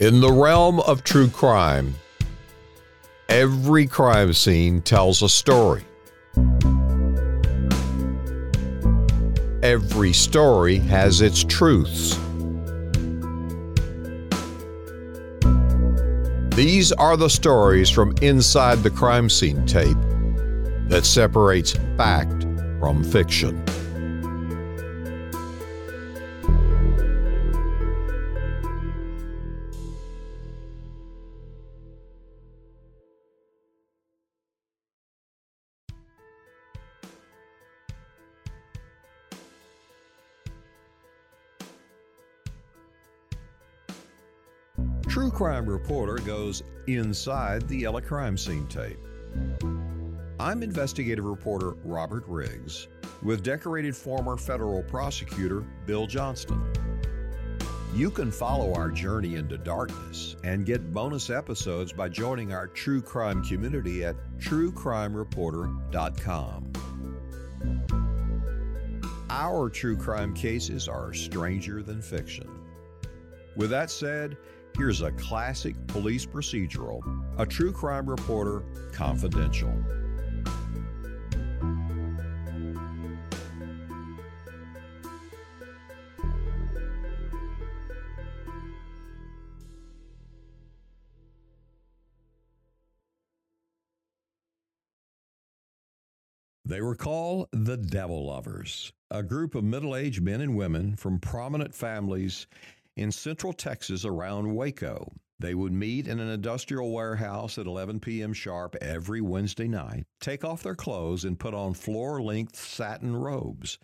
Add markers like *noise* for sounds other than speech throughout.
In the realm of true crime, every crime scene tells a story. Every story has its truths. These are the stories from inside the crime scene tape that separates fact from fiction. Crime Reporter goes inside the Ella crime scene tape. I'm investigative reporter Robert Riggs with decorated former federal prosecutor Bill Johnston. You can follow our journey into darkness and get bonus episodes by joining our true crime community at truecrimereporter.com. Our true crime cases are stranger than fiction. With that said, here's a classic police procedural A True Crime Reporter Confidential. They were called the Devil Lovers, a group of middle aged men and women from prominent families in central Texas around Waco. They would meet in an industrial warehouse at 11 p.m. sharp every Wednesday night, take off their clothes, and put on floor length satin robes,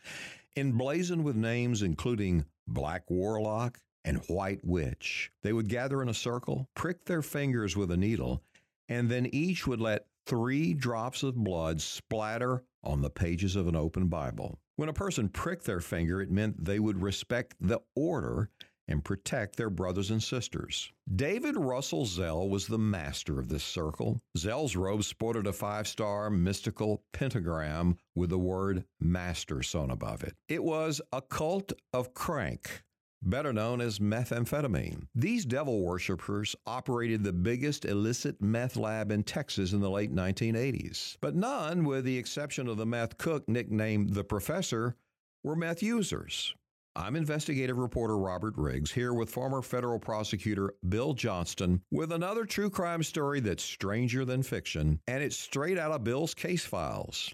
emblazoned with names including Black Warlock and White Witch. They would gather in a circle, prick their fingers with a needle, and then each would let three drops of blood splatter on the pages of an open Bible. When a person pricked their finger, it meant they would respect the order and protect their brothers and sisters. David Russell Zell was the master of this circle. Zell's robe sported a five star mystical pentagram with the word master sewn above it. It was a cult of crank. Better known as methamphetamine. These devil worshippers operated the biggest illicit meth lab in Texas in the late 1980s. But none, with the exception of the meth cook nicknamed the Professor, were meth users. I'm investigative reporter Robert Riggs here with former federal prosecutor Bill Johnston with another true crime story that's stranger than fiction, and it's straight out of Bill's case files.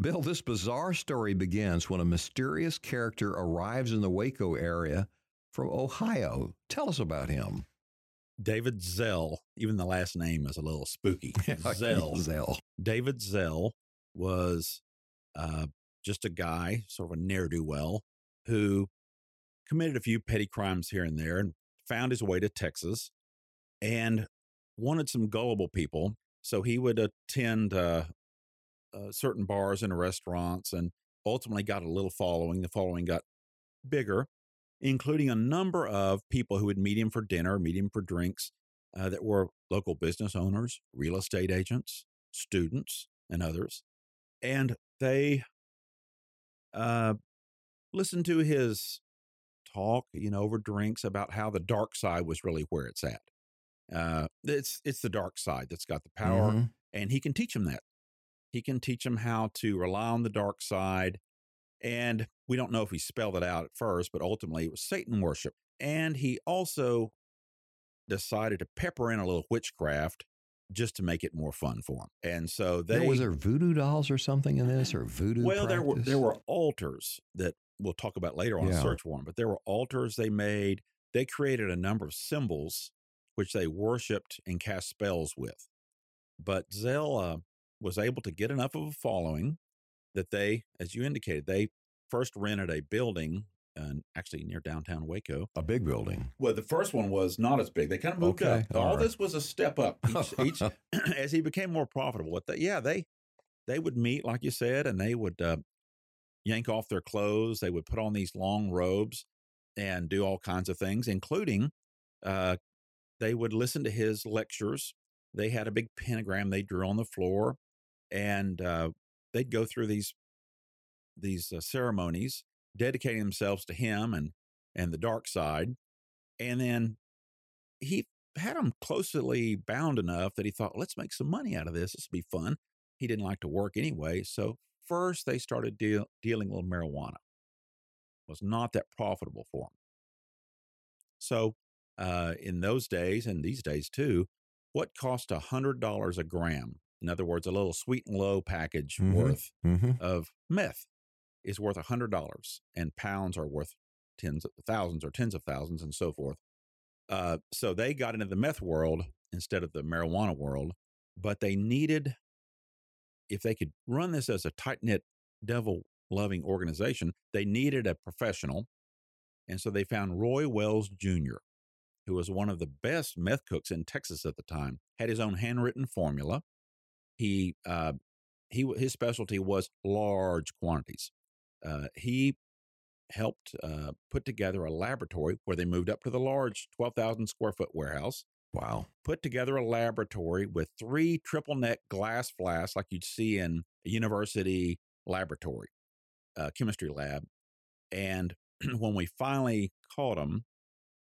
Bill, this bizarre story begins when a mysterious character arrives in the Waco area from Ohio. Tell us about him. David Zell, even the last name is a little spooky. *laughs* Zell. Zell. David Zell was uh, just a guy, sort of a ne'er do well, who committed a few petty crimes here and there and found his way to Texas and wanted some gullible people. So he would attend uh, uh, certain bars and restaurants and ultimately got a little following. The following got bigger, including a number of people who would meet him for dinner, meet him for drinks uh, that were local business owners, real estate agents, students, and others. And they uh, listened to his talk, you know, over drinks about how the dark side was really where it's at. Uh, it's it's the dark side that's got the power, Mm-hmm. and he can teach them that. He can teach them how to rely on the dark side. And we don't know if he spelled it out at first, but ultimately it was Satan worship. And he also decided to pepper in a little witchcraft just to make it more fun for him. And so they There was there voodoo dolls or something in this, or voodoo? well, there were there were altars that we'll talk about later on Yeah. a search warrant, but there were altars they made. They created a number of symbols which they worshipped and cast spells with. But Zell uh, was able to get enough of a following that they, as you indicated, they first rented a building, uh, actually near downtown Waco. a big building. Well, the first one was not as big. They kind of moved Okay, up. all All right. this was a step up each, *laughs* each *clears throat* as he became more profitable. What they, yeah, they they would meet like you said, and they would uh, yank off their clothes. They would put on these long robes and do all kinds of things, including uh, they would listen to his lectures. They had a big pentagram they drew on the floor, and uh, they'd go through these these uh, ceremonies, dedicating themselves to him and and the dark side, and then he had them closely bound enough that he thought, let's make some money out of this. This will be fun. He didn't like to work anyway. So first they started deal, dealing with marijuana. It was not that profitable for them. So uh, in those days and these days too, what cost a hundred dollars a gram? In other words, a little sweet and low package Mhm. worth hmm of meth is worth a hundred dollars, and pounds are worth tens of thousands or tens of thousands, and so forth. Uh, so they got into the meth world instead of the marijuana world, but they needed, if they could run this as a tight knit, devil loving organization, they needed a professional. And so they found Roy Wells Jr., who was one of the best meth cooks in Texas at the time, had his own handwritten formula. He, uh, he his specialty was large quantities. Uh, he helped uh, put together a laboratory where they moved up to the large 12,000 square foot warehouse, Wow. put together a laboratory with three triple neck glass flasks like you'd see in a university laboratory, uh, chemistry lab. And *clears throat* when we finally caught him,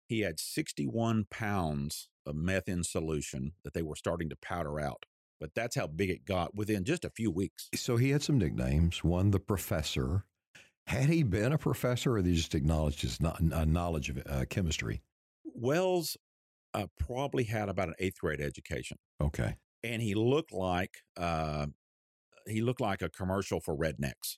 he had 61 pounds of meth in solution that they were starting to powder out. But that's how big it got within just a few weeks. So he had some nicknames. One, the professor. Had he been a professor, or they just acknowledged his no- knowledge of uh, chemistry? Wells uh, probably had about an eighth grade education. Okay. and he looked like uh, he looked like a commercial for rednecks.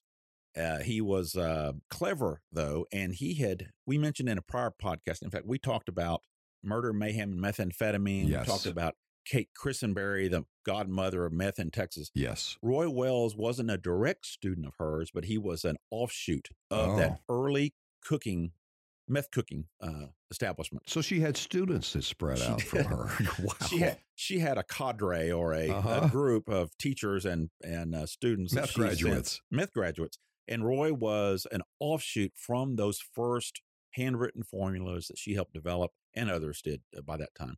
Uh, he was uh, clever though, and he had we mentioned in a prior podcast. In fact, we talked about murder, mayhem, and methamphetamine. Yes. We talked about Kate Christenberry, the godmother of meth in Texas. Yes. Roy Wells wasn't a direct student of hers, but he was an offshoot of that early cooking, meth cooking uh, establishment. So she had students that spread She out from her. *laughs* *laughs* wow. She had she had a cadre or a, Uh-huh. a group of teachers and and uh, students, Meth graduates. meth graduates, and Roy was an offshoot from those first handwritten formulas that she helped develop, and others did uh, by that time.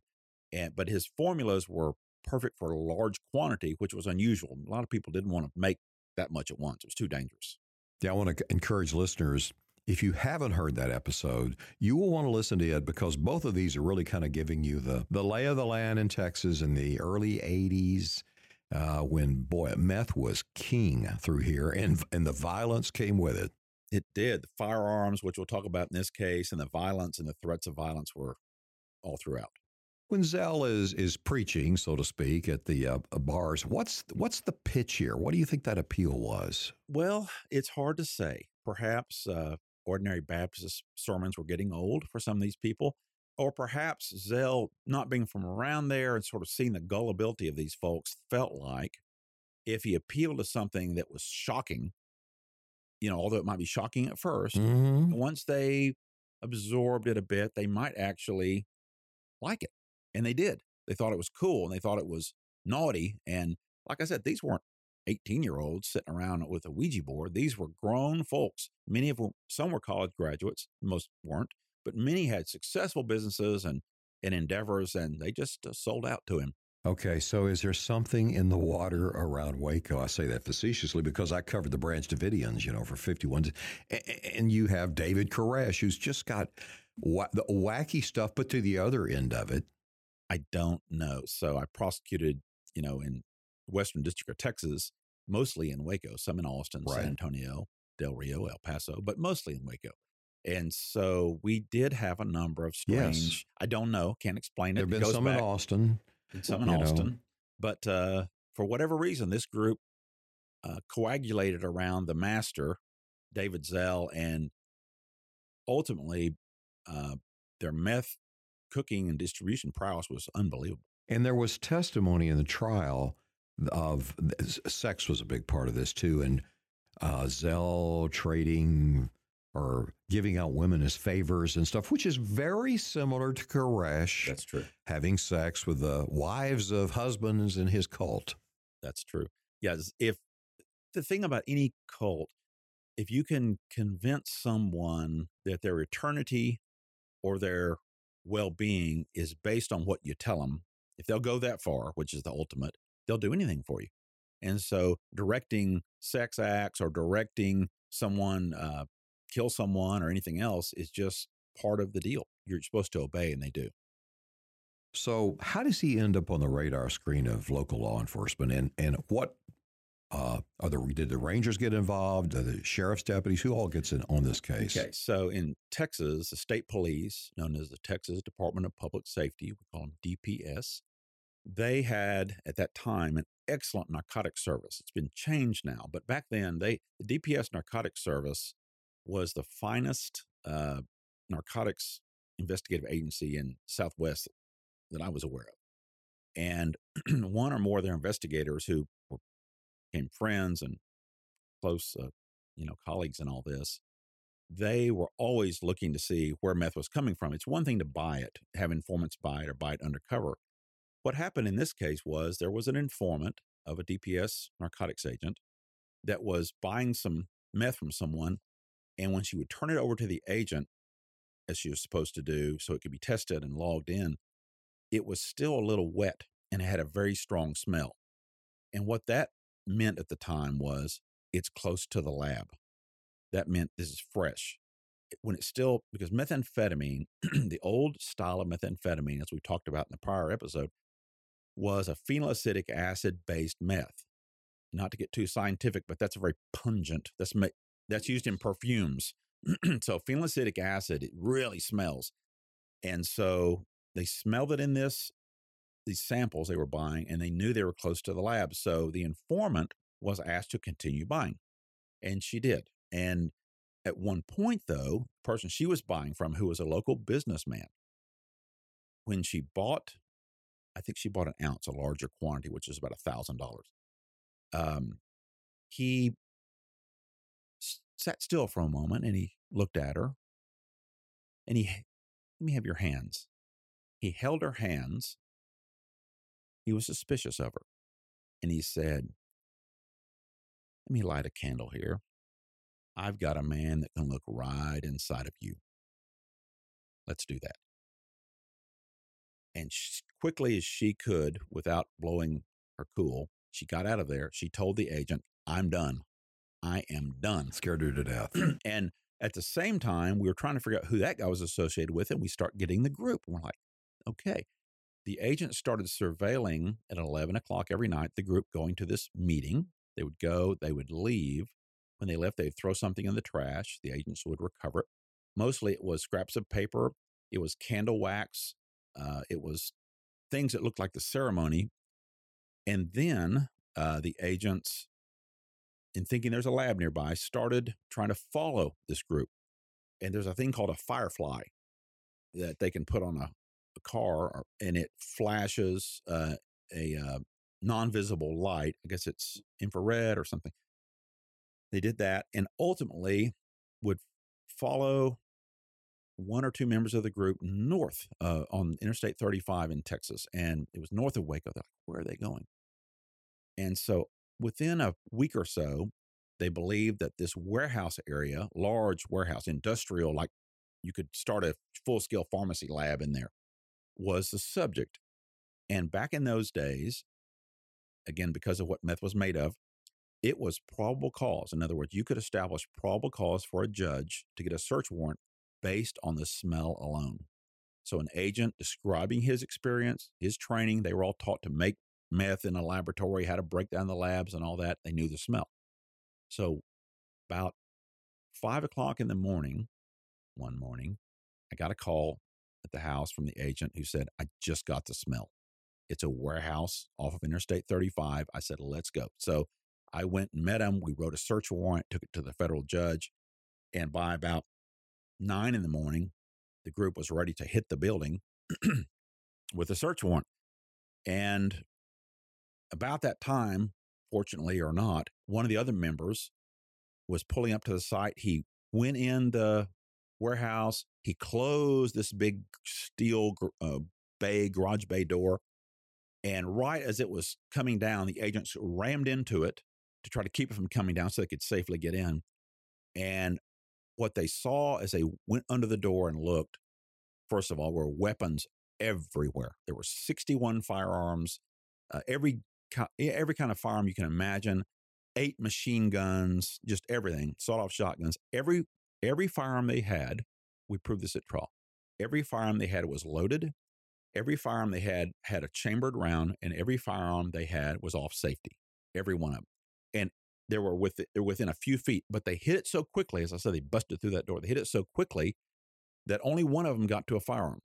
And but his formulas were perfect for large quantity, which was unusual. A lot of people didn't want to make that much at once; it was too dangerous. Yeah, I want to encourage listeners. If you haven't heard that episode, you will want to listen to it because both of these are really kind of giving you the the lay of the land in Texas in the early '80s, uh, when boy meth was king through here, and and the violence came with it. It did the firearms, which we'll talk about in this case, and the violence and the threats of violence were all throughout. When Zell is is preaching, so to speak, at the uh, bars, what's what's the pitch here? What do you think that appeal was? Well, it's hard to say. Perhaps uh, ordinary Baptist sermons were getting old for some of these people, or perhaps Zell, not being from around there and sort of seeing the gullibility of these folks, felt like if he appealed to something that was shocking, you know, although it might be shocking at 1st Mm-hmm. once they absorbed it a bit, they might actually like it. And they did. They thought it was cool and they thought it was naughty. And like I said, these weren't 18 year olds sitting around with a Ouija board. These were grown folks. Many of them, some were college graduates, most weren't, but many had successful businesses and, and endeavors, and they just uh, sold out to him. Okay, so is there something in the water around Waco? I say that facetiously because I covered the Branch Davidians, you know, for 51. And you have David Koresh, who's just got the wacky stuff, but to the other end of it. I don't know. So I prosecuted, you know, in Western District of Texas, mostly in Waco, some in Austin, Right. San Antonio, Del Rio, El Paso, but mostly in Waco. And so we did have a number of Yes. strange. I don't know, can't explain it. There have been some in Austin. some in you know. Austin. But uh, for whatever reason, this group uh, coagulated around the master, David Zell, and ultimately uh, their meth cooking and distribution prowess was unbelievable. And there was testimony in the trial of sex was a big part of this too, and uh, Zell trading or giving out women as favors and stuff, which is very similar to Koresh true. having sex with the wives of husbands in his cult. That's true. Yes. If the thing about any cult, if you can convince someone that their eternity or their well being is based on what you tell them, if they'll go that far, which is the ultimate, they'll do anything for you. And so directing sex acts or directing someone, uh, kill someone or anything else is just part of the deal. You're supposed to obey, and they do. So, how does he end up on the radar screen of local law enforcement, and and what uh, are the did the Rangers get involved? Are the sheriff's deputies? Who all gets in on this case? Okay, so in Texas, the state police, known as the Texas Department of Public Safety, we call them DPS, they had at that time an excellent narcotic service. It's been changed now, but back then, they the DPS narcotics service was the finest uh, narcotics investigative agency in Southwest that I was aware of. And *clears throat* one or more of their investigators who were, became friends and close, uh, you know, colleagues in all this, they were always looking to see where meth was coming from. It's one thing to buy it, have informants buy it or buy it undercover. What happened in this case was there was an informant of a DPS narcotics agent that was buying some meth from someone. And when she would turn it over to the agent, as she was supposed to do, so it could be tested and logged in, it was still a little wet and had a very strong smell. And what that meant at the time was it's close to the lab. That meant this is fresh. When it's still, because methamphetamine, *clears throat* the old style of methamphetamine, as we talked about in the prior episode, was a phenylacetic acid based meth. Not to get too scientific, but that's a very pungent. That's that's used in perfumes. *clears throat* so phenylacetic acid it really smells, and so they smelled it in this these samples they were buying, and they knew they were close to the lab. So the informant was asked to continue buying, and she did. And at one point, though, the person she was buying from, who was a local businessman, when she bought, I think she bought an ounce, a larger quantity, which is about a thousand dollars. Um, he sat still for a moment and he looked at her and he, let me have your hands. He held her hands. He was suspicious of her. And he said, Let me light a candle here. I've got a man that can look right inside of you. Let's do that. And she, quickly as she could, without blowing her cool, she got out of there. She told the agent, I'm done. I am done. Scared her to death. *clears throat* and at the same time, we were trying to figure out who that guy was associated with, and we start getting the group. We're like, okay. The agent started surveilling at 11 o'clock every night the group going to this meeting. They would go, they would leave. When they left, they'd throw something in the trash. The agents would recover it. Mostly it was scraps of paper, it was candle wax, uh, it was things that looked like the ceremony. And then uh, the agents in thinking there's a lab nearby, started trying to follow this group. And there's a thing called a firefly that they can put on a, a car and it flashes uh, a uh, non visible light. I guess it's infrared or something. They did that and ultimately would follow one or two members of the group north uh, on Interstate 35 in Texas. And it was north of Waco. They're like, where are they going? And so within a week or so, they believed that this warehouse area, large warehouse, industrial, like you could start a full scale pharmacy lab in there, was the subject. And back in those days, again, because of what meth was made of, it was probable cause. In other words, you could establish probable cause for a judge to get a search warrant based on the smell alone. So, an agent describing his experience, his training, they were all taught to make meth in a laboratory, how to break down the labs and all that. They knew the smell. So about five o'clock in the morning, one morning, I got a call at the house from the agent who said, I just got the smell. It's a warehouse off of Interstate 35. I said, let's go. So I went and met him. We wrote a search warrant, took it to the federal judge. And by about nine in the morning, the group was ready to hit the building *clears throat* with a search warrant. And about that time, fortunately or not, one of the other members was pulling up to the site. He went in the warehouse. He closed this big steel uh, bay, garage bay door. And right as it was coming down, the agents rammed into it to try to keep it from coming down so they could safely get in. And what they saw as they went under the door and looked, first of all, were weapons everywhere. There were 61 firearms. Uh, every every kind of firearm you can imagine, eight machine guns, just everything, sawed-off shotguns. Every every firearm they had, we proved this at trial. Every firearm they had was loaded, Every firearm they had had a chambered round, and every firearm they had was off safety. Every one of them, and they were with they're within a few feet, but they hit it so quickly. As I said, they busted through that door. They hit it so quickly that only one of them got to a firearm,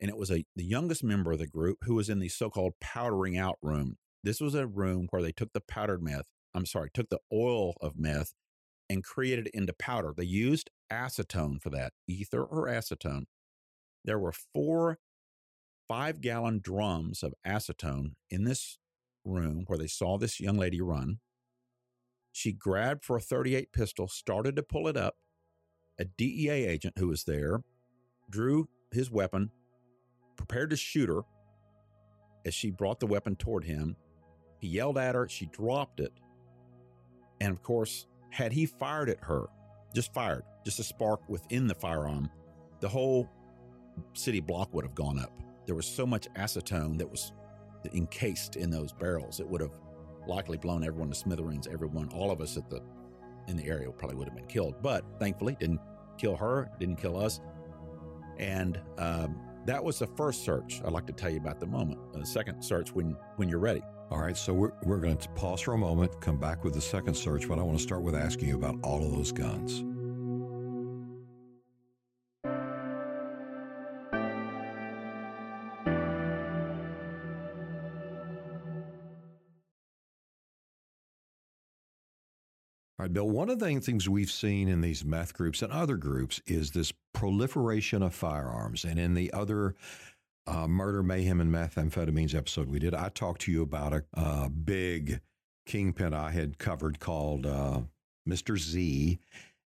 and it was a the youngest member of the group who was in the so-called powdering out room. This was a room where they took the powdered meth. I'm sorry, took the oil of meth and created it into powder. They used acetone for that, ether or acetone. There were four five gallon drums of acetone in this room where they saw this young lady run. She grabbed for a 38 pistol, started to pull it up. A DEA agent who was there drew his weapon, prepared to shoot her. As she brought the weapon toward him, he yelled at her. She dropped it. And of course, had he fired at her, just fired, just a spark within the firearm, the whole city block would have gone up. There was so much acetone that was encased in those barrels, it would have likely blown everyone to smithereens. Everyone, all of us at the in the area probably would have been killed. But thankfully, didn't kill her, didn't kill us, and um, that was the first search. I'd like to tell you about the moment. The second search when when you're ready. All right, so we're, we're going to pause for a moment, come back with the second search, but I want to start with asking you about all of those guns. Right, Bill, one of the things we've seen in these meth groups and other groups is this proliferation of firearms. And in the other uh, murder, mayhem, and methamphetamines episode we did, I talked to you about a, big kingpin I had covered called uh, Mr. Z.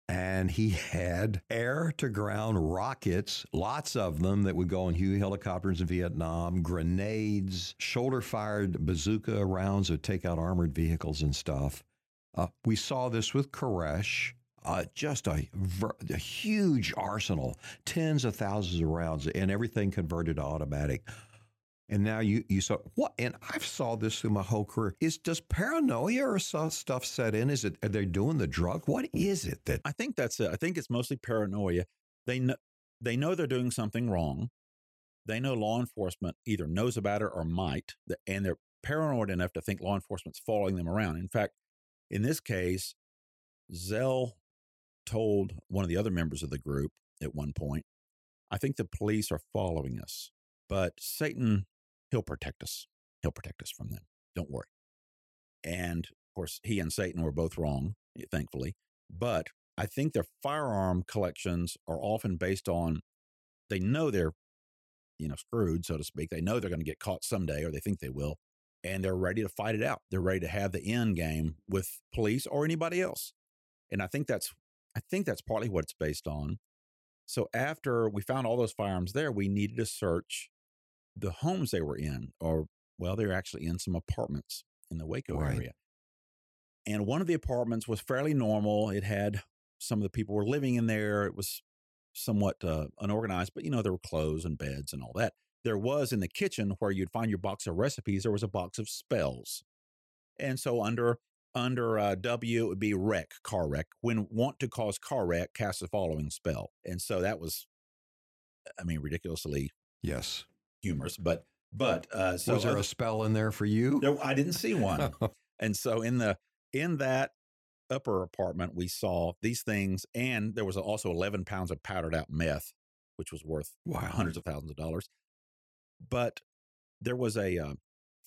And he had air to ground rockets, lots of them that would go in Huey helicopters in Vietnam, grenades, shoulder fired bazooka rounds that would take out armored vehicles and stuff. Uh, we saw this with Koresh. Uh, just a, a, huge arsenal, tens of thousands of rounds, and everything converted to automatic. And now you you saw what? And I've saw this through my whole career. Is does paranoia or stuff set in? Is it are they doing the drug? What is it that? I think that's it. I think it's mostly paranoia. They know they know they're doing something wrong. They know law enforcement either knows about it or might, and they're paranoid enough to think law enforcement's following them around. In fact, in this case, Zell told one of the other members of the group at one point, I think the police are following us, but Satan, he'll protect us. He'll protect us from them. Don't worry. And of course, he and Satan were both wrong, eh, thankfully. But I think their firearm collections are often based on they know they're, you know, screwed, so to speak. They know they're going to get caught someday, or they think they will and they're ready to fight it out. They're ready to have the end game with police or anybody else. And I think that's I think that's partly what it's based on. So after we found all those firearms there, we needed to search the homes they were in, or well, they were actually in some apartments in the Waco right. area. And one of the apartments was fairly normal. It had some of the people were living in there. It was somewhat uh, unorganized, but you know there were clothes and beds and all that there was in the kitchen where you'd find your box of recipes, there was a box of spells. And so under under uh, W, it would be wreck, car wreck. When want to cause car wreck, cast the following spell. And so that was, I mean, ridiculously yes humorous. But but uh, so was there a spell in there for you? There, I didn't see one. *laughs* and so in the in that upper apartment, we saw these things, and there was also eleven pounds of powdered out meth, which was worth wow. hundreds of thousands of dollars. But there was a uh,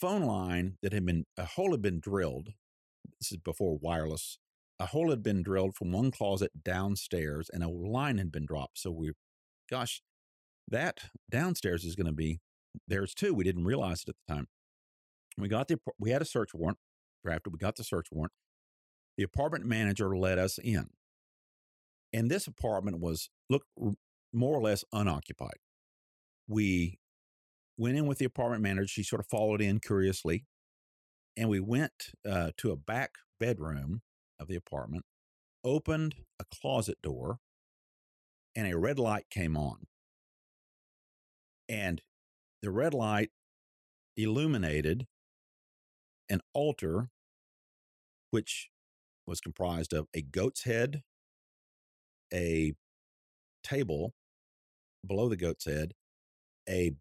phone line that had been, a hole had been drilled. This is before wireless. A hole had been drilled from one closet downstairs and a line had been dropped. So we, gosh, that downstairs is going to be there's two. We didn't realize it at the time. We got the, we had a search warrant drafted. We got the search warrant. The apartment manager let us in. And this apartment was, look, more or less unoccupied. We went in with the apartment manager. She sort of followed in curiously. And we went uh, to a back bedroom of the apartment, opened a closet door, and a red light came on. And the red light illuminated an altar, which was comprised of a goat's head, a table below the goat's head, a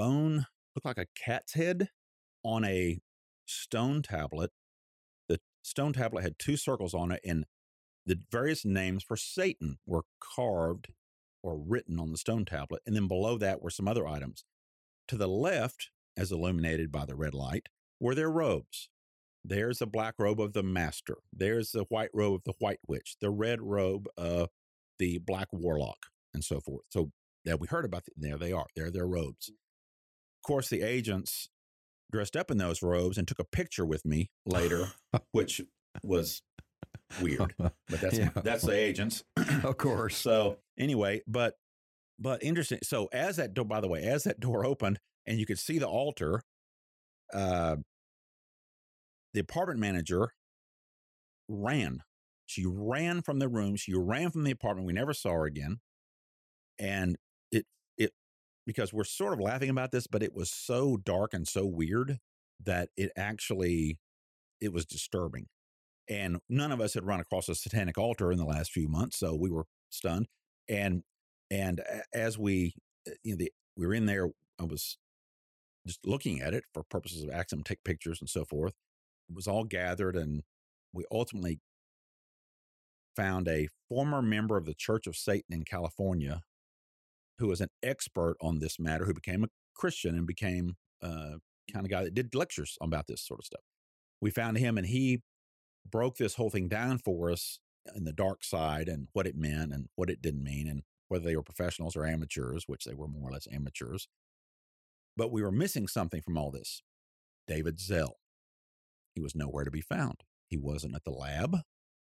bone, looked like a cat's head on a stone tablet. The stone tablet had two circles on it, and the various names for Satan were carved or written on the stone tablet. And then below that were some other items. To the left, as illuminated by the red light, were their robes. There's the black robe of the master. There's the white robe of the white witch, the red robe of the black warlock, and so forth. So that we heard about, the, there they are. There are their robes. Of course, the agents dressed up in those robes and took a picture with me later, *laughs* which was weird. But that's Yeah. that's the agents. *clears throat* of course. So anyway, but but interesting. So as that door, by the way, as that door opened and you could see the altar, uh, the apartment manager ran. She ran from the room. She ran from the apartment. We never saw her again. And it because we're sort of laughing about this, but it was so dark and so weird that it actually it was disturbing. And none of us had run across a satanic altar in the last few months, so we were stunned. And and as we uh, you know the, we were in there, I was just looking at it for purposes of action, take pictures and so forth. It was all gathered, and we ultimately found a former member of the Church of Satan in California who was an expert on this matter, who became a Christian and became uh, kind of guy that did lectures about this sort of stuff. We found him, and he broke this whole thing down for us in the dark side and what it meant and what it didn't mean and whether they were professionals or amateurs, which they were more or less amateurs. But we were missing something from all this. David Zell. He was nowhere to be found. He wasn't at the lab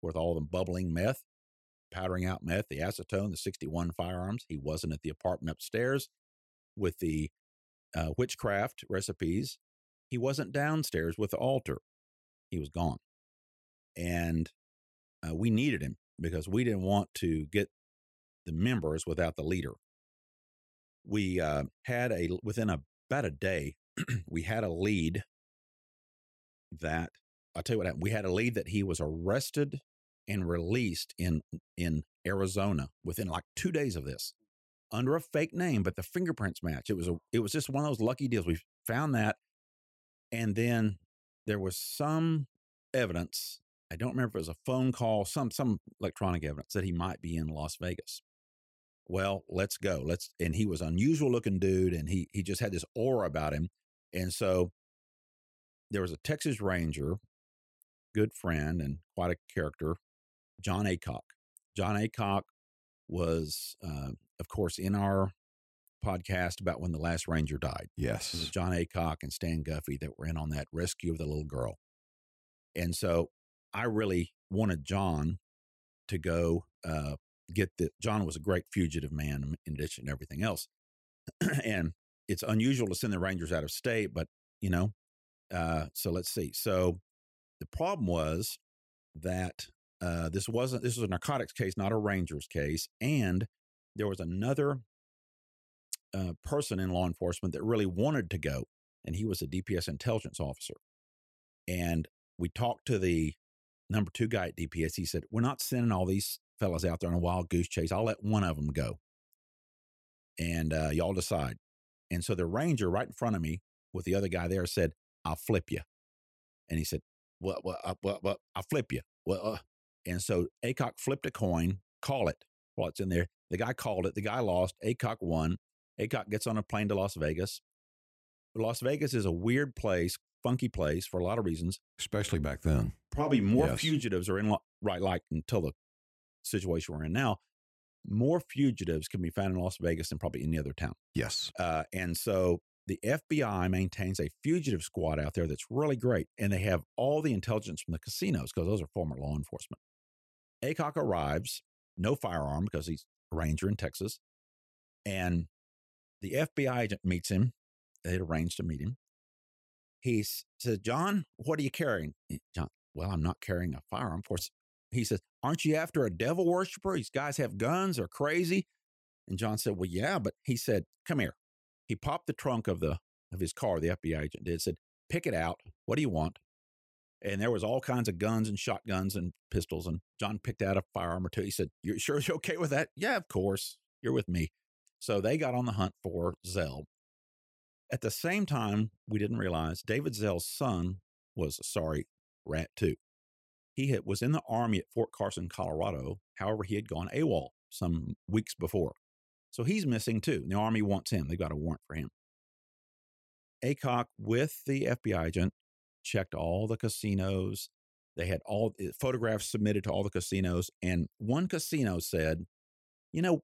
with all the bubbling meth, powdering out meth, the acetone, the 61 firearms. He wasn't at the apartment upstairs with the uh, witchcraft recipes. He wasn't downstairs with the altar. He was gone. And uh, we needed him because we didn't want to get the members without the leader. We uh, had a, within a, about a day, *clears throat* we had a lead that, I'll tell you what happened. We had a lead that he was arrested and released in, in Arizona within like two days of this under a fake name, but the fingerprints match. It was a, it was just one of those lucky deals. We found that. And then there was some evidence I don't remember if it was a phone call, some some electronic evidence that he might be in Las Vegas. Well, let's go. Let's and he was unusual looking dude and he he just had this aura about him. And so there was a Texas Ranger, good friend and quite a character, John Aycock. John Aycock was uh, of course in our podcast about when the last ranger died. Yes. John Aycock and Stan Guffey that were in on that rescue of the little girl. And so I really wanted John to go uh, get the. John was a great fugitive man in addition to everything else. *clears throat* and it's unusual to send the Rangers out of state, but you know, uh, so let's see. So the problem was that uh, this wasn't, this was a narcotics case, not a Rangers case. And there was another uh, person in law enforcement that really wanted to go, and he was a DPS intelligence officer. And we talked to the number two guy at DPS. He said, We're not sending all these fellas out there on a wild goose chase. I'll let one of them go. And uh, y'all decide. And so the ranger right in front of me with the other guy there said, I'll flip you. And he said, What, what, what, what, I'll flip you. Well, uh, and so Aycock flipped a coin, call it while it's in there. The guy called it. The guy lost. Aycock won. Aycock gets on a plane to Las Vegas. Las Vegas is a weird place, funky place for a lot of reasons. Especially back then. Probably more Yes. fugitives are in, right, like until the situation we're in now, more fugitives can be found in Las Vegas than probably any other town. Yes. Uh, and so the FBI maintains a fugitive squad out there that's really great. And they have all the intelligence from the casinos because those are former law enforcement. Aycock arrives, no firearm because he's a ranger in Texas. And the FBI agent meets him. They had arranged to meet him. He says, John, what are you carrying? John, well, I'm not carrying a firearm. Of course, he says, Aren't you after a devil worshiper? These guys have guns, they're crazy. And John said, Well, yeah, but he said, Come here. He popped the trunk of the of his car, the FBI agent did, said, Pick it out. What do you want? And there was all kinds of guns and shotguns and pistols. And John picked out a firearm or two. He said, You sure you're okay with that? Yeah, of course. You're with me. So they got on the hunt for Zell. At the same time, we didn't realize David Zell's son was a sorry rat too. He had, was in the army at Fort Carson, Colorado. However, he had gone AWOL some weeks before. So he's missing too. The army wants him. They've got a warrant for him. Aycock, with the FBI agent, checked all the casinos. They had all eh, photographs submitted to all the casinos. And one casino said, you know,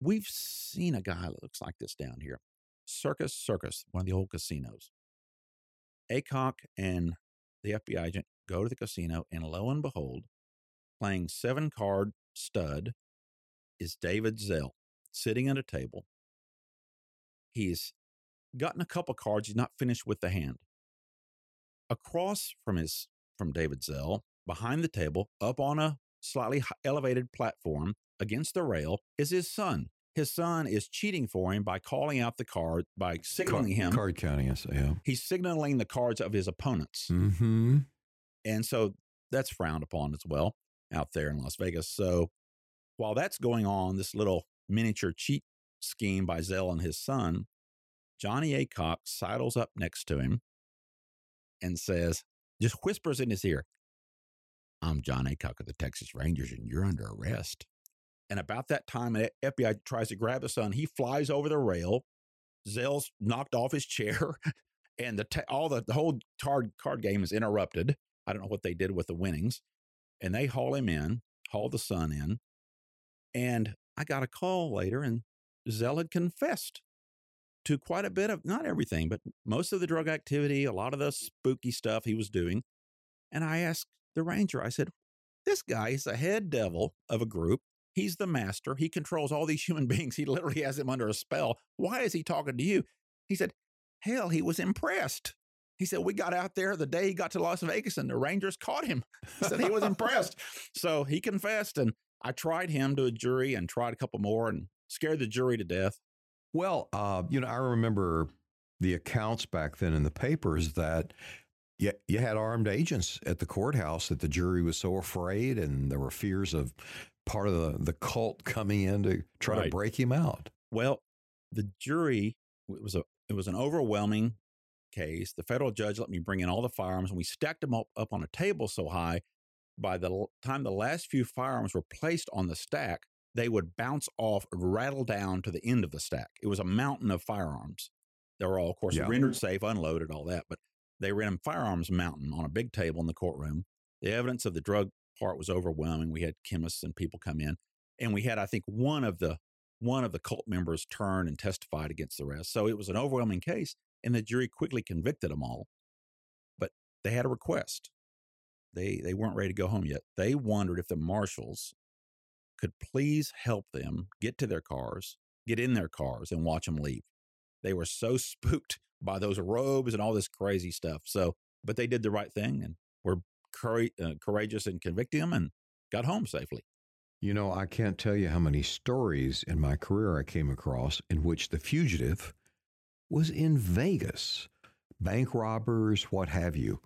we've seen a guy that looks like this down here. Circus Circus, one of the old casinos. Aycock and the FBI agent go to the casino, and lo and behold, playing seven card stud is David Zell sitting at a table. He's gotten a couple cards. He's not finished with the hand. Across from his from David Zell, behind the table, up on a slightly elevated platform against the rail, is his son. His son is cheating for him by calling out the card by signaling him. Card counting, yes, yeah. He's signaling the cards of his opponents. Mm-hmm. And so that's frowned upon as well out there in Las Vegas. So while that's going on, this little miniature cheat scheme by Zell and his son, Johnny Aycock sidles up next to him and says, just whispers in his ear, I'm John Aycock of the Texas Rangers and you're under arrest. And about that time, an FBI tries to grab the son. He flies over the rail. Zell's knocked off his chair, *laughs* and the te- all the, the whole card card game is interrupted. I don't know what they did with the winnings, and they haul him in, haul the son in, and I got a call later, and Zell had confessed to quite a bit of not everything, but most of the drug activity, a lot of the spooky stuff he was doing. And I asked the ranger, I said, This guy is the head devil of a group. He's the master. He controls all these *laughs* human beings. He literally has them under a spell. Why is he talking to you? He said, Hell, he was impressed. He said, We got out there the day he got to Las Vegas and the Rangers caught him. *laughs* He said he was impressed. So he confessed. And I tried him to a jury and tried a couple more and scared the jury to death. Well, uh, you know, I remember the accounts back then in the papers that you, you had armed agents at the courthouse that the jury was so afraid and there were fears of part of the, the cult coming in to try right. to break him out. Well, the jury it was a it was an overwhelming case. The federal judge let me bring in all the firearms and we stacked them up, up on a table so high by the time the last few firearms were placed on the stack, they would bounce off and rattle down to the end of the stack. It was a mountain of firearms. They were all, of course, yeah. rendered safe, unloaded, all that, but they ran a firearms mountain on a big table in the courtroom. The evidence of the drug part was overwhelming. We had chemists and people come in, and we had, I think, one of the one of the cult members turn and testified against the rest. So it was an overwhelming case, and the jury quickly convicted them all. But they had a request. They they weren't ready to go home yet. They wondered if the marshals could please help them get to their cars, get in their cars, and watch them leave. They were so *laughs* spooked by those robes and all this crazy stuff. So, but they did the right thing and were uh, courageous in convicting them and got home safely. You know, I can't tell you how many stories in my career I came across in which the fugitive was in Vegas, bank robbers, what have you.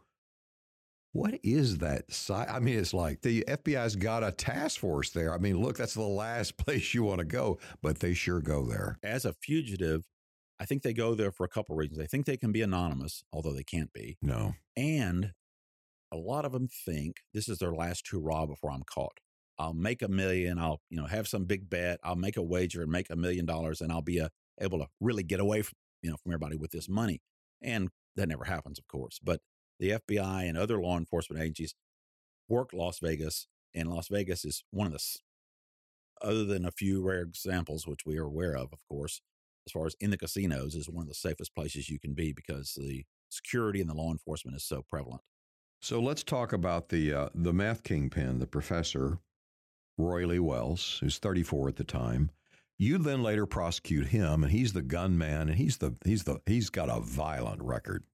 What is that site? I mean, it's like the FBI's got a task force there. I mean, look, that's the last *laughs* place you want to go, but they sure go there. As a fugitive, I think they go there for a couple reasons. They think they can be anonymous, although they can't be. No. And a lot of them think this is their last hurrah before I'm caught. I'll make a million. I'll, you know, have some big bet. I'll make a wager and make a million dollars, and I'll be a, uh, able to really get away from, you know, from everybody with this money. And that never happens, of course. But the FBI and other law enforcement agencies work Las Vegas, and Las Vegas is one of the, other than a few rare examples, which we are aware of, of course, as far as in the casinos, is one of the safest places you can be because the security and the law enforcement is so prevalent. So let's talk about the uh, the meth kingpin, the professor Roy Lee Wells, who's 34 at the time. You then later prosecute him, and he's the gunman, and he's the he's the he's got a violent record.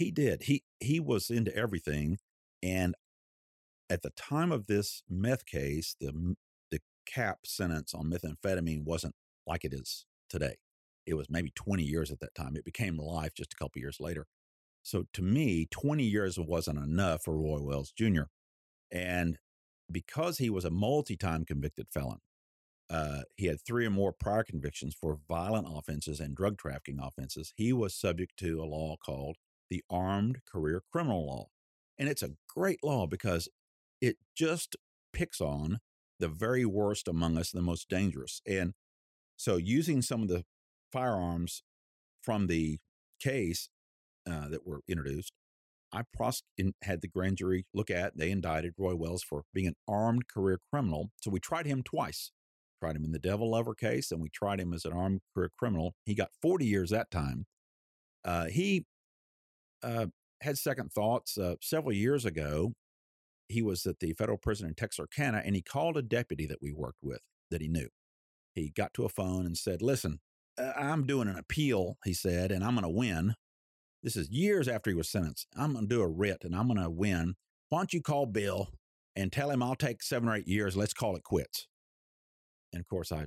He did. He he was into everything, and at the time of this meth case, the the cap sentence on methamphetamine wasn't like it is today. It was maybe 20 years at that time. It became life just a couple years later. So to me, 20 years wasn't enough for Roy Wells Jr. And because he was a multi time convicted felon, uh, he had three or more prior convictions for violent offenses and drug trafficking offenses. He was subject to a law called the Armed Career Criminal Law. And it's a great law because it just picks on the very worst among us, the most dangerous. And so, using some of the firearms from the case uh, that were introduced, I pros- in, had the grand jury look at. They indicted Roy Wells for being an armed career criminal. So we tried him twice. Tried him in the Devil Lover case, and we tried him as an armed career criminal. He got 40 years that time. Uh, he uh, had second thoughts uh, several years ago. He was at the federal prison in Texarkana, and he called a deputy that we worked with that he knew. He got to a phone and said, "Listen, uh, I'm doing an appeal," he said, "and I'm going to win." This is years after he was sentenced. I'm going to do a writ, and I'm going to win. Why don't you call Bill and tell him I'll take seven or eight years. Let's call it quits. And of course, I,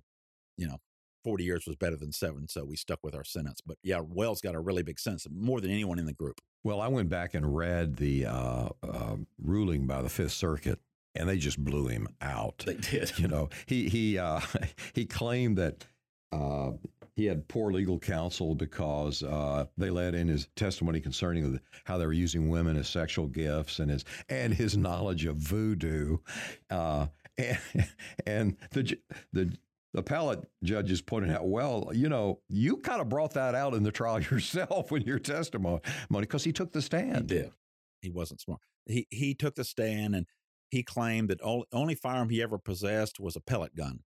you know, 40 years was better than seven. So we stuck with our sentence. But yeah, Wells got a really big sentence, more than anyone in the group. Well, I went back and read the uh, uh, ruling by the Fifth Circuit, and they just blew him out. They did. You know, he he uh, *laughs* he claimed that uh, he had poor legal counsel because uh, they let in his testimony concerning the, how they were using women as sexual gifts and his and his knowledge of voodoo, uh, and, *laughs* and the the the appellate judges pointed out, well, you know, you kind of brought that out in the trial *laughs* yourself in your testimony because he took the stand. He did. He wasn't smart. He he took the stand and he claimed that all, only firearm he ever possessed was a pellet gun.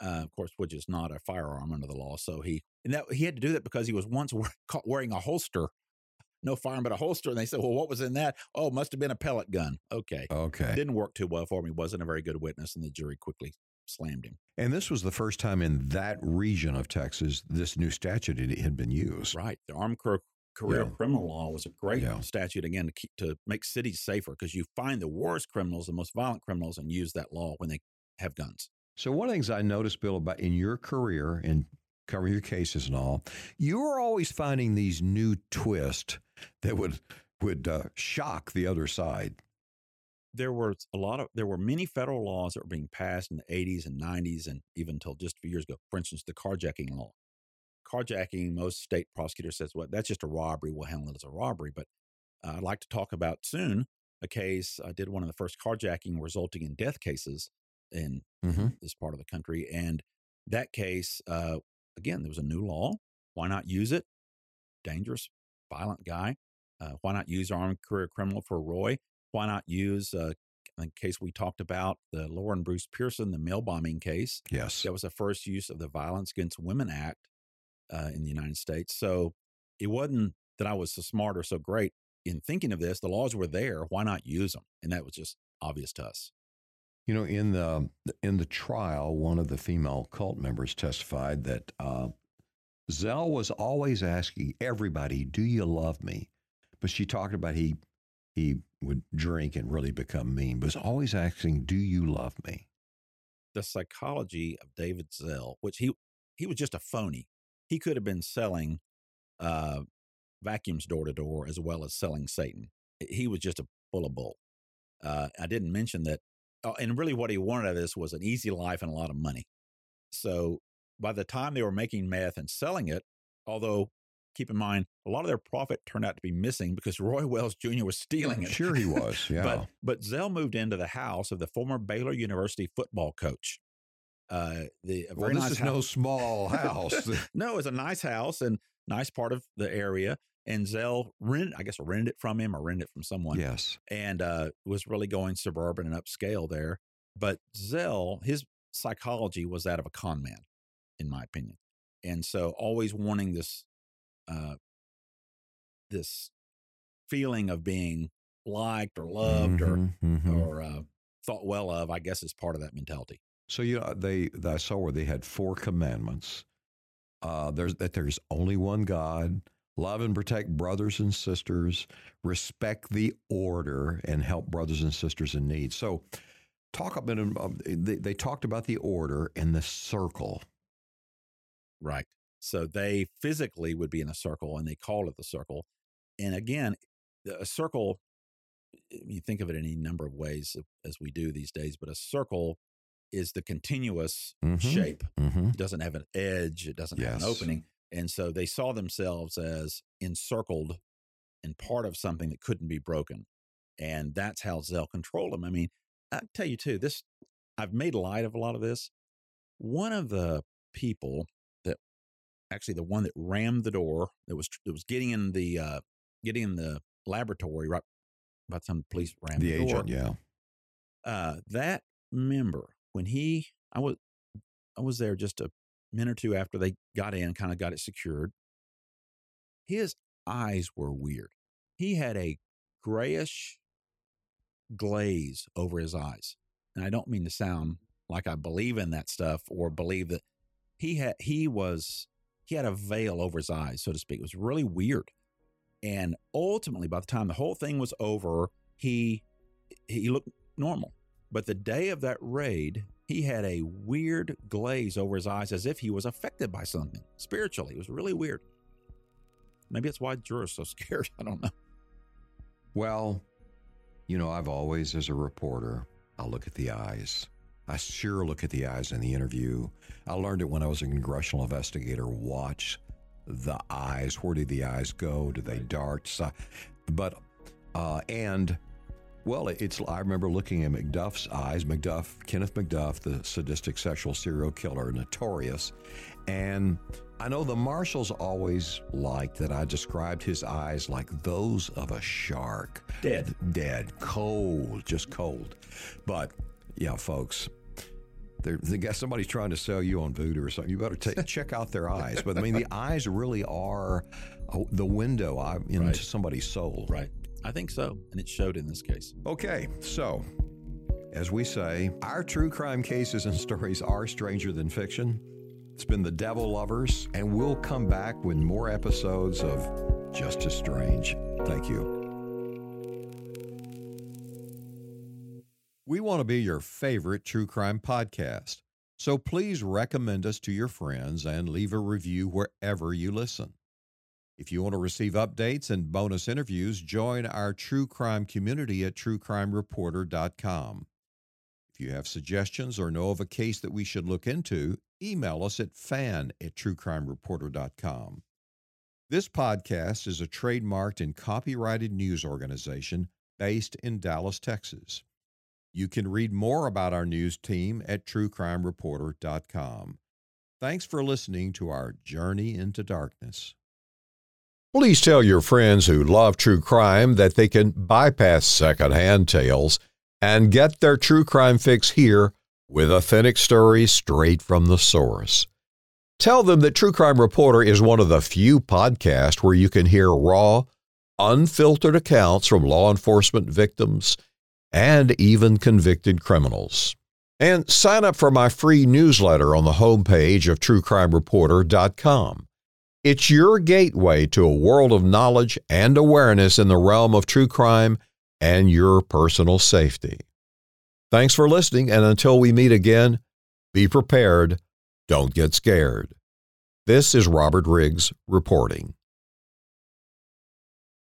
Uh, of course, which is not a firearm under the law. So he and that he had to do that because he was once *laughs* caught wearing a holster, no firearm but a holster. And they said, "Well, what was in that? Oh, must have been a pellet gun." Okay, okay, didn't work too well for him. He wasn't a very good witness, and the jury quickly slammed him. And this was the first time in that region of Texas this new statute had been used. Right, the Armed Career, career yeah. Criminal Law was a great yeah. statute again to keep, to make cities safer because you find the worst criminals, the most violent criminals, and use that law when they have guns. So one of the things I noticed, Bill, about in your career and covering your cases and all, you were always finding these new twists that would would uh, shock the other side. There were a lot of there were many federal laws that were being passed in the 80s and 90s and even until just a few years ago. For instance, the carjacking law. Carjacking, most state prosecutors says, "Well, that's just a robbery. We'll handle it as a robbery." But uh, I'd like to talk about soon a case. I did one of the first carjacking resulting in death cases in, mm-hmm. this part of the country. And that case, uh, again, there was a new law. Why not use it? Dangerous, violent guy. Uh, why not use armed career criminal for Roy? Why not use uh, the case we talked about, the Lauren Bruce Pearson, the mail bombing case? Yes. That was the first use of the Violence Against Women Act uh, in the United States. So it wasn't that I was so smart or so great in thinking of this. The laws were there. Why not use them? And that was just obvious to us. You know, in the in the trial, one of the female cult members testified that uh, Zell was always asking everybody, "Do you love me?" But she talked about he he would drink and really become mean, but was always asking, "Do you love me?" The psychology of David Zell, which he he was just a phony. He could have been selling uh, vacuums door to door as well as selling Satan. He was just a full of bull. Uh, I didn't mention that uh, and really what he wanted out of this was an easy life and a lot of money. So by the time they were making meth and selling it, although keep in mind a lot of their profit turned out to be missing because Roy Wells Jr. was stealing it. Sure, he was. *laughs* Yeah. but but Zell moved into the house of the former Baylor University football coach. Uh, the well, this nice is house. no small *laughs* house. *laughs* no, it's a nice house and nice part of the area and Zell rented, I guess, rented it from him or rented it from someone. Yes, and uh, was really going suburban and upscale there. But Zell, his psychology was that of a con man, in my opinion, and so always wanting this, uh, this feeling of being liked or loved mm-hmm, or mm-hmm. or uh, thought well of, I guess, is part of that mentality. So you know, they I saw where they had four commandments. Uh, there's that there's only one God love and protect brothers and sisters, respect the order, and help brothers and sisters in need. So, talk a bit. Um, they, they talked about the order and the circle. Right. So they physically would be in a circle, and they called it the circle. And again, a circle. You think of it in any number of ways as we do these days, but a circle is the continuous Mhm. shape. Mm-hmm. It doesn't have an edge. It doesn't have an opening. And so they saw themselves as encircled and part of something that couldn't be broken. And that's how Zell controlled them. I mean, I tell you too, this I've made light of a lot of this. One of the people actually the one that rammed the door that was that was getting in the uh getting in the laboratory right by the time the police rammed The the, door agent, yeah. uh, that member when he I was I was there just a minute or two after they got in, kind of got it secured. His eyes were weird. He had a grayish glaze over his eyes, and I don't mean to sound like I believe in that stuff or believe that he had he was he had a veil over his eyes, so to speak. It was really weird. And ultimately, by the time the whole thing was over, he he looked normal. But the day of that raid, he had a weird glaze over his eyes as if he was affected by something spiritually. It was really weird. Maybe that's why is so *laughs* scared. I don't know. Well, you know, I've always, as a reporter, I look at the eyes. I sure look at the eyes in the interview. I learned it when I was a congressional investigator. Watch the eyes. Where do the eyes go? Do they dart? Si- But, uh, and, well, it's, I remember looking at McDuff's eyes. McDuff, Kenneth McDuff, the sadistic sexual serial killer, notorious. And I know the marshals always liked that I described his eyes like those of a shark. Dead. Dead. Cold. Just cold. But, yeah, folks, there, they got somebody trying to sell you on voodoo or something. You better take, *laughs* check out their eyes. But I mean, the eyes really are the window into Right. somebody's soul. Right. I think so. And it showed in this case. Okay, so as we say, our true crime cases and stories are stranger than fiction. It's been the Devil Lovers, and we'll come back with more episodes of Just as Strange. Thank you. We want to be your favorite true crime podcast, so please recommend us to your friends and leave a review wherever you listen. If you want to receive updates and bonus interviews, join our true crime community at truecrimereporter.com. If you have suggestions or know of a case that we should look into, email us at fan at truecrimereporter.com. This podcast is a trademarked and copyrighted news organization based in Dallas, Texas. You can read more about our news team at truecrimereporter.com. Thanks for listening to our Journey into Darkness. Please tell your friends who love true crime that they can bypass secondhand tales and get their true crime fix here with authentic stories straight from the source. Tell them that True Crime Reporter is one of the few podcasts where you can hear raw, unfiltered accounts from law enforcement victims and even convicted criminals. And sign up for my free newsletter on the homepage of truecrimereporter.com. It's your gateway to a world of knowledge and awareness in the realm of true crime and your personal safety. Thanks for listening, and until we meet again, be prepared, don't get scared. This is Robert Riggs reporting.